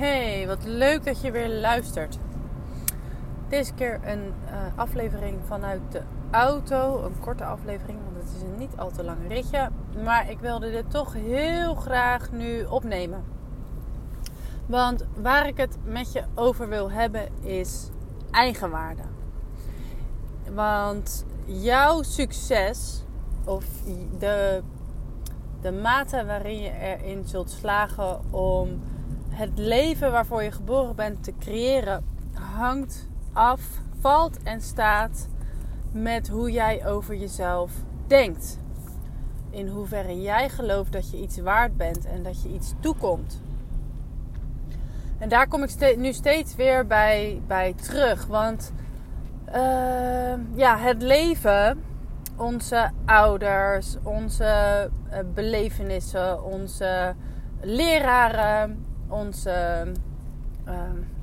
Hey, wat leuk dat je weer luistert. Deze keer een uh, aflevering vanuit de auto. Een korte aflevering, want het is een niet al te lang ritje. Maar ik wilde dit toch heel graag nu opnemen. Want waar ik het met je over wil hebben is eigenwaarde. Want jouw succes of de, de mate waarin je erin zult slagen om het leven waarvoor je geboren bent te creëren hangt af, valt en staat met hoe jij over jezelf denkt. In hoeverre jij gelooft dat je iets waard bent en dat je iets toekomt. En daar kom ik nu steeds weer bij, bij terug. Want uh, ja, het leven, onze ouders, onze uh, belevenissen, onze leraren, onze, uh,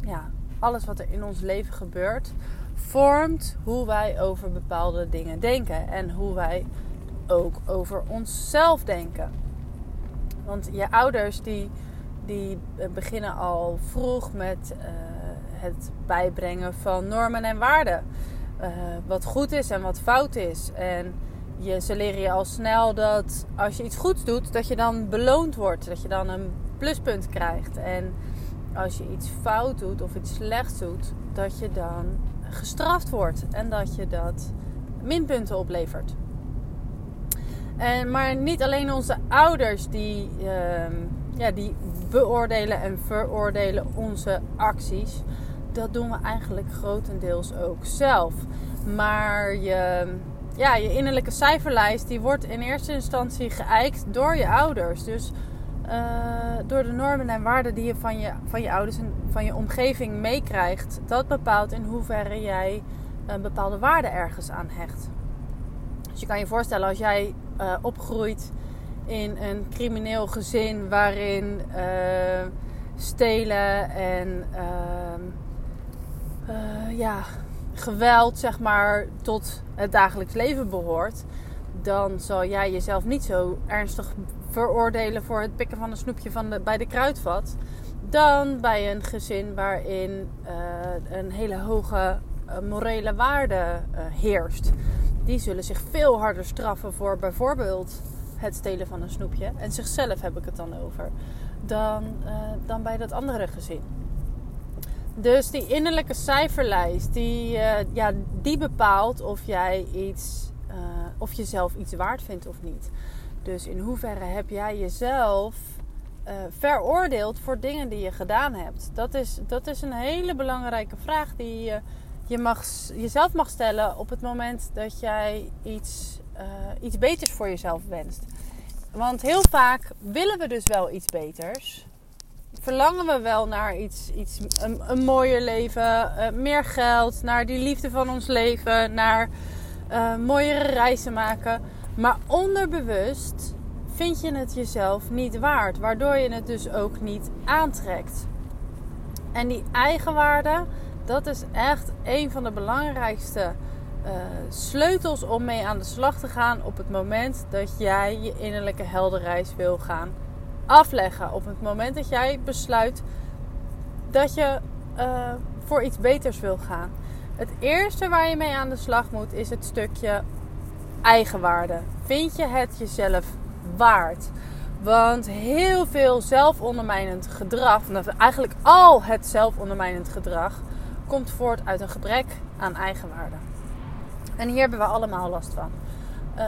ja, alles wat er in ons leven gebeurt, vormt hoe wij over bepaalde dingen denken en hoe wij ook over onszelf denken. Want je ouders die, die beginnen al vroeg met uh, het bijbrengen van normen en waarden. Uh, wat goed is en wat fout is. En je, ze leren je al snel dat als je iets goeds doet, dat je dan beloond wordt. Dat je dan een pluspunt krijgt. En als je iets fout doet of iets slechts doet, dat je dan gestraft wordt en dat je dat minpunten oplevert. En, maar niet alleen onze ouders die, uh, ja, die beoordelen en veroordelen onze acties. Dat doen we eigenlijk grotendeels ook zelf. Maar je, ja, je innerlijke cijferlijst die wordt in eerste instantie geëikt door je ouders. Dus uh, door de normen en waarden die je van je, van je ouders en van je omgeving meekrijgt, dat bepaalt in hoeverre jij een bepaalde waarde ergens aan hecht. Dus je kan je voorstellen als jij uh, opgroeit in een crimineel gezin waarin stelen en ehm, ja, geweld zeg maar tot het dagelijks leven behoort, dan zal jij jezelf niet zo ernstig veroordelen voor het pikken van een snoepje van de, bij de kruidvat. Dan bij een gezin waarin uh, een hele hoge uh, morele waarde uh, heerst. Die zullen zich veel harder straffen voor bijvoorbeeld het stelen van een snoepje. En zichzelf heb ik het dan over. Dan, dan bij dat andere gezin. Dus die innerlijke cijferlijst, die, ja, die bepaalt of jij iets, of je zelf iets waard vindt of niet. Dus in hoeverre heb jij jezelf uh, veroordeeld voor dingen die je gedaan hebt? Dat is, dat is een hele belangrijke vraag die je, je mag, jezelf mag stellen op het moment dat jij iets, uh, iets beters voor jezelf wenst. Want heel vaak willen we dus wel iets beters. Verlangen we wel naar iets, iets een, een mooier leven, uh, meer geld, naar die liefde van ons leven, naar mooiere reizen maken. Maar onderbewust vind je het jezelf niet waard, waardoor je het dus ook niet aantrekt. En die eigenwaarde, dat is echt een van de belangrijkste uh, sleutels om mee aan de slag te gaan op het moment dat jij je innerlijke helderreis wil gaan afleggen. Op het moment dat jij besluit dat je uh, voor iets beters wil gaan. Het eerste waar je mee aan de slag moet is het stukje eigenwaarde. Vind je het jezelf waard? Want heel veel zelfondermijnend gedrag, eigenlijk al het zelfondermijnend gedrag, komt voort uit een gebrek aan eigenwaarde. En hier hebben we allemaal last van. Uh,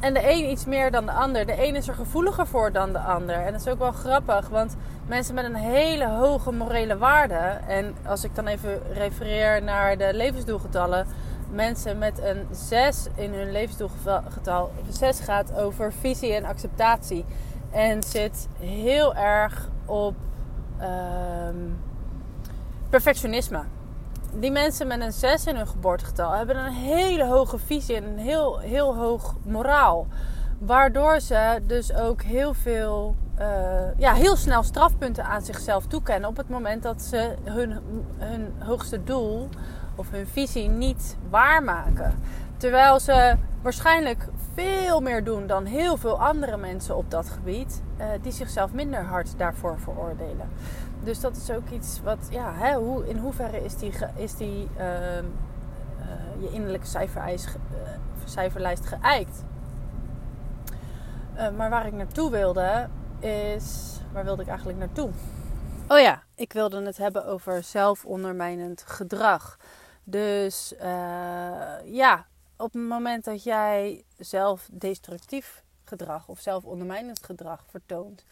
en de een iets meer dan de ander. De een is er gevoeliger voor dan de ander. En dat is ook wel grappig, want mensen met een hele hoge morele waarde. En als ik dan even refereer naar de levensdoelgetallen mensen met een 6 in hun levensdoelgetal. 6 gaat over visie en acceptatie. En zit heel erg op um, perfectionisme. Die mensen met een 6 in hun geboortegetal hebben een hele hoge visie en een heel, heel hoog moraal. Waardoor ze dus ook heel veel, uh, ja, heel snel strafpunten aan zichzelf toekennen op het moment dat ze hun, hun hoogste doel of hun visie niet waarmaken. Terwijl ze waarschijnlijk veel meer doen dan heel veel andere mensen op dat gebied, uh, die zichzelf minder hard daarvoor veroordelen. Dus dat is ook iets wat, ja, hè, hoe, in hoeverre is die, is die uh, uh, je innerlijke cijferijs, cijferlijst geëikt? maar waar ik naartoe wilde, is. Waar wilde ik eigenlijk naartoe? Oh ja, ik wilde het hebben over zelfondermijnend gedrag. Dus ja, op het moment dat jij zelf destructief gedrag of zelfondermijnend gedrag vertoont,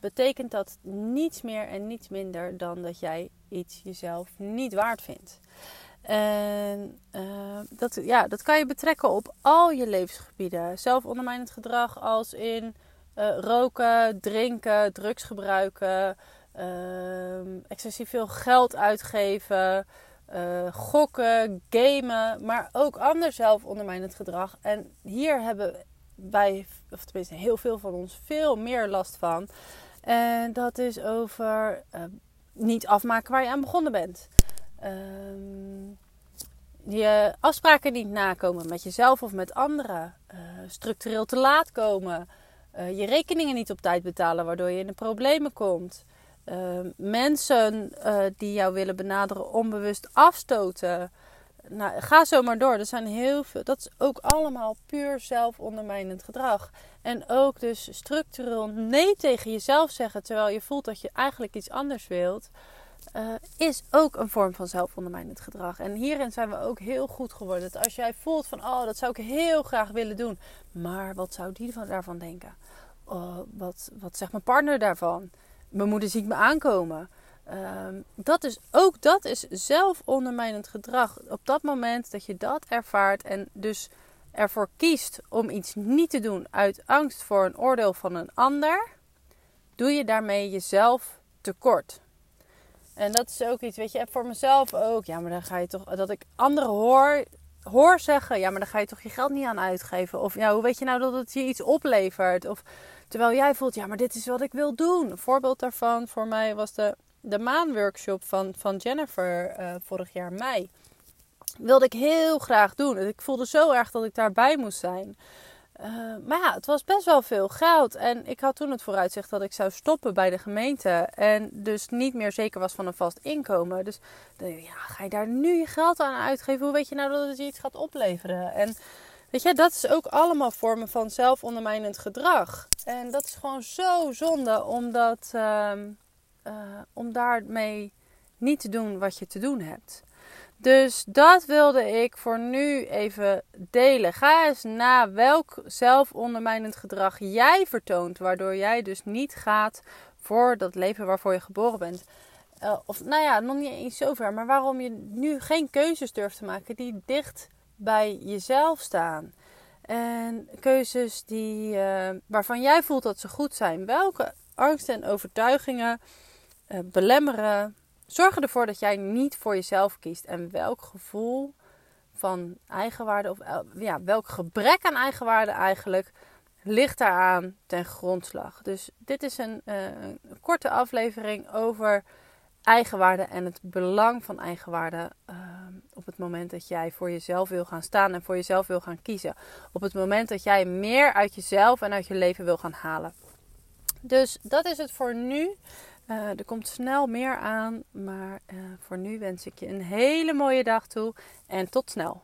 betekent dat niets meer en niets minder dan dat jij iets jezelf niet waard vindt. En uh, dat, ja, dat kan je betrekken op al je levensgebieden. Zelfondermijnend gedrag als in uh, roken, drinken, drugs gebruiken, uh, excessief veel geld uitgeven, uh, gokken, gamen, maar ook ander zelfondermijnend gedrag. En hier hebben wij, of tenminste heel veel van ons, veel meer last van. En dat is over uh, niet afmaken waar je aan begonnen bent. Uh, je afspraken niet nakomen met jezelf of met anderen. Uh, structureel te laat komen. je rekeningen niet op tijd betalen, waardoor je in de problemen komt. Ehm, mensen uh, die jou willen benaderen onbewust afstoten. Nou, ga zo maar door. Er zijn heel veel. Dat is ook allemaal puur zelfondermijnend gedrag. En ook dus structureel nee tegen jezelf zeggen terwijl je voelt dat je eigenlijk iets anders wilt. Uh, is ook een vorm van zelfondermijnend gedrag. En hierin zijn we ook heel goed geworden. Dat als jij voelt van, oh, dat zou ik heel graag willen doen. Maar wat zou die daarvan denken? Oh, wat, wat zegt mijn partner daarvan? Mijn moeder ziet me aankomen. Ehm, dat is, ook dat is zelfondermijnend gedrag. Op dat moment dat je dat ervaart en dus ervoor kiest om iets niet te doen uit angst voor een oordeel van een ander, doe je daarmee jezelf tekort. En dat is ook iets, weet je, voor mezelf ook. Ja, maar dan ga je toch, dat ik anderen hoor, hoor zeggen, ja, maar dan ga je toch je geld niet aan uitgeven. Of ja, hoe weet je nou dat het je iets oplevert? Of Terwijl jij voelt, ja, maar dit is wat ik wil doen. Een voorbeeld daarvan voor mij was de, de maanworkshop van, van Jennifer uh, vorig jaar mei. Wilde ik heel graag doen. Ik voelde zo erg dat ik daarbij moest zijn. Uh, maar ja, het was best wel veel geld. En ik had toen het vooruitzicht dat ik zou stoppen bij de gemeente. En dus niet meer zeker was van een vast inkomen. Dus ja, ga je daar nu je geld aan uitgeven? Hoe weet je nou dat het je iets gaat opleveren? En Weet je, dat is ook allemaal vormen van zelfondermijnend gedrag. En dat is gewoon zo zonde omdat, uh, uh, om daarmee niet te doen wat je te doen hebt. Dus dat wilde ik voor nu even delen. Ga eens na welk zelfondermijnend gedrag jij vertoont, waardoor jij dus niet gaat voor dat leven waarvoor je geboren bent. Uh, of nou ja, nog niet eens zover, maar waarom je nu geen keuzes durft te maken die dicht bij jezelf staan. En keuzes die, uh, waarvan jij voelt dat ze goed zijn. Welke angsten en overtuigingen uh, belemmeren. Zorgen ervoor dat jij niet voor jezelf kiest. En welk gevoel van eigenwaarde, of ja, welk gebrek aan eigenwaarde eigenlijk, ligt daaraan ten grondslag. Dus dit is een, uh, een korte aflevering over eigenwaarde en het belang van eigenwaarde uh, op het moment dat jij voor jezelf wil gaan staan en voor jezelf wil gaan kiezen. Op het moment dat jij meer uit jezelf en uit je leven wil gaan halen. Dus dat is het voor nu. Uh, er komt snel meer aan, maar uh, voor nu wens ik je een hele mooie dag toe en tot snel.